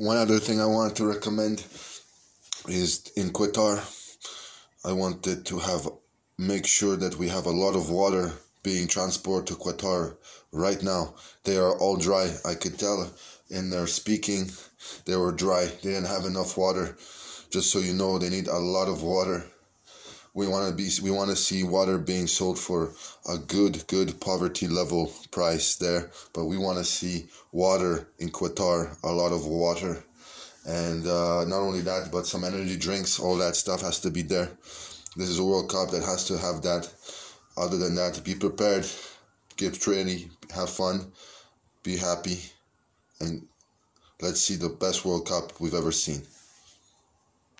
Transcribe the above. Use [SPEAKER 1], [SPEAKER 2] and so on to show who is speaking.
[SPEAKER 1] One other thing I wanted to recommend is in Qatar. I wanted to have make sure that we have a lot of water being transported to Qatar right now. They are all dry. I could tell in their speaking they were dry. They didn't have enough water. Just so you know, they need a lot of water. We want to be we want to see water being sold for a good good poverty level price there, but we want to see water in Qatar, a lot of water. And uh, not only that, but some energy drinks, all that stuff has to be there. This is a World Cup that has to have that. Other than that, be prepared, get training have fun, be happy, and let's see the best World Cup we've ever seen.